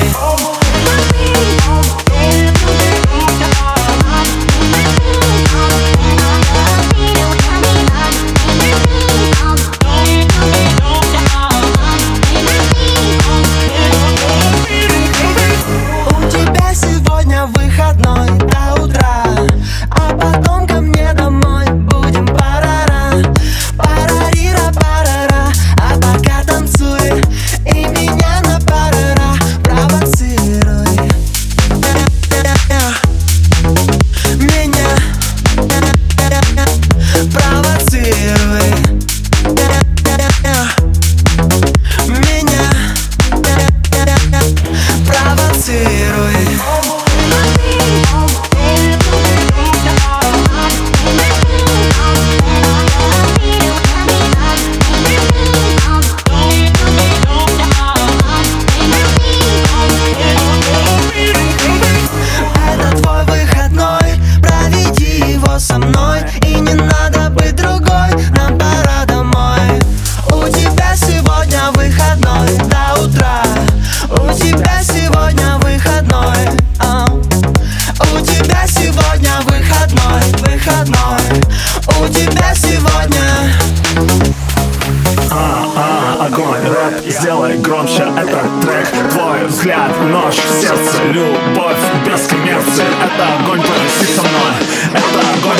night. Сделай громче этот трек. Твой взгляд, нож сердце, любовь без коммерции. Это огонь, повиси со мной. Это огонь,